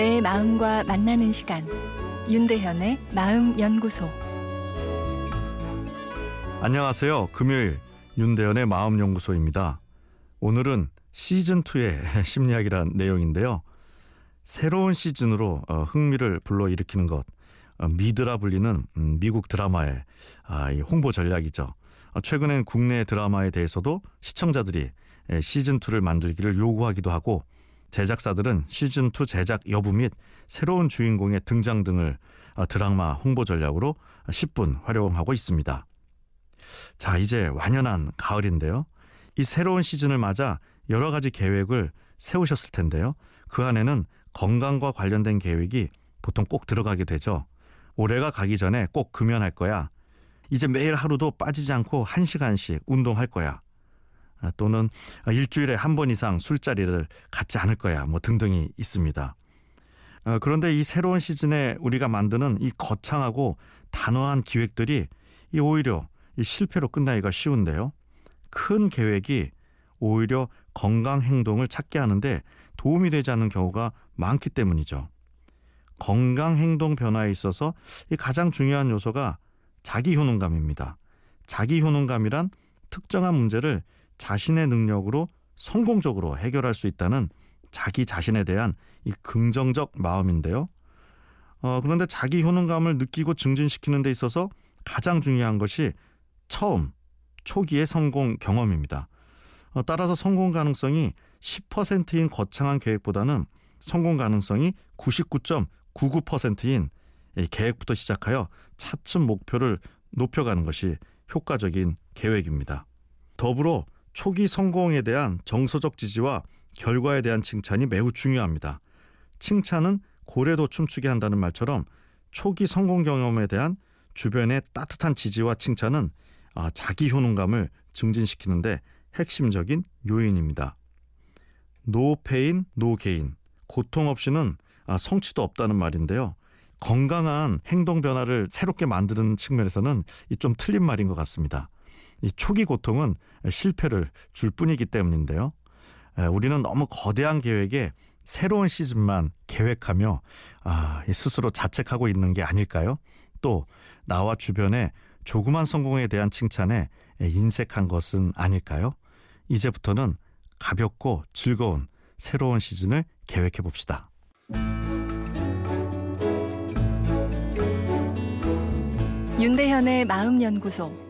내 마음과 만나는 시간 윤대현의 마음 연구소 안녕하세요. 금요일 윤대현의 마음 연구소입니다. 오늘은 시즌 2의 심리학이란 내용인데요. 새로운 시즌으로 어, 흥미를 불러일으키는 것 어, 미드라 불리는 음, 미국 드라마의 아, 홍보 전략이죠. 어, 최근엔 국내 드라마에 대해서도 시청자들이 시즌2를 만들기를 요구하기도 하고 제작사들은 시즌2 제작 여부 및 새로운 주인공의 등장 등을 어, 드라마 홍보 전략으로 10분 활용하고 있습니다. 자, 이제 완연한 가을인데요. 이 새로운 시즌을 맞아 여러 가지 계획을 세우셨을 텐데요. 그 안에는 건강과 관련된 계획이 보통 꼭 들어가게 되죠. 올해가 가기 전에 꼭 금연할 거야. 이제 매일 하루도 빠지지 않고 1시간씩 운동할 거야. 아, 또는 일주일에 한 번 이상 술자리를 갖지 않을 거야. 뭐 등등이 있습니다. 아, 그런데 이 새로운 시즌에 우리가 만드는 이 거창하고 단호한 기획들이 이 오히려 이 실패로 끝나기가 쉬운데요. 큰 계획이 오히려 건강 행동을 찾게 하는데 도움이 되지 않는 경우가 많기 때문이죠. 건강 행동 변화에 있어서 이 가장 중요한 요소가 자기 효능감입니다. 자기 효능감이란 특정한 문제를 자신의 능력으로 성공적으로 해결할 수 있다는 자기 자신에 대한 이 긍정적 마음인데요. 어, 그런데 자기 효능감을 느끼고 증진시키는 데 있어서 가장 중요한 것이 처음, 초기의 성공 경험입니다. 어, 따라서 성공 가능성이 10%인 거창한 계획보다는 성공 가능성이 99.99%인 계획부터 시작하여 차츰 목표를 높여가는 것이 효과적인 계획입니다. 더불어 초기 성공에 대한 정서적 지지와 결과에 대한 칭찬이 매우 중요합니다. 칭찬은 고래도 춤추게 한다는 말처럼 초기 성공 경험에 대한 주변의 따뜻한 지지와 칭찬은 아, 자기 효능감을 증진시키는데 핵심적인 요인입니다. No pain, no gain. 고통 없이는 아, 성취도 없다는 말인데요. 건강한 행동 변화를 새롭게 만드는 측면에서는 좀 틀린 말인 것 같습니다. 이 초기 고통은 실패를 줄 뿐이기 때문인데요. 우리는 너무 거대한 계획에 새로운 시즌만 계획하며 아, 스스로 자책하고 있는 게 아닐까요? 또 나와 주변의 조그만 성공에 대한 칭찬에 인색한 것은 아닐까요? 이제부터는 가볍고 즐거운 새로운 시즌을 계획해 봅시다. 윤대현의 마음연구소.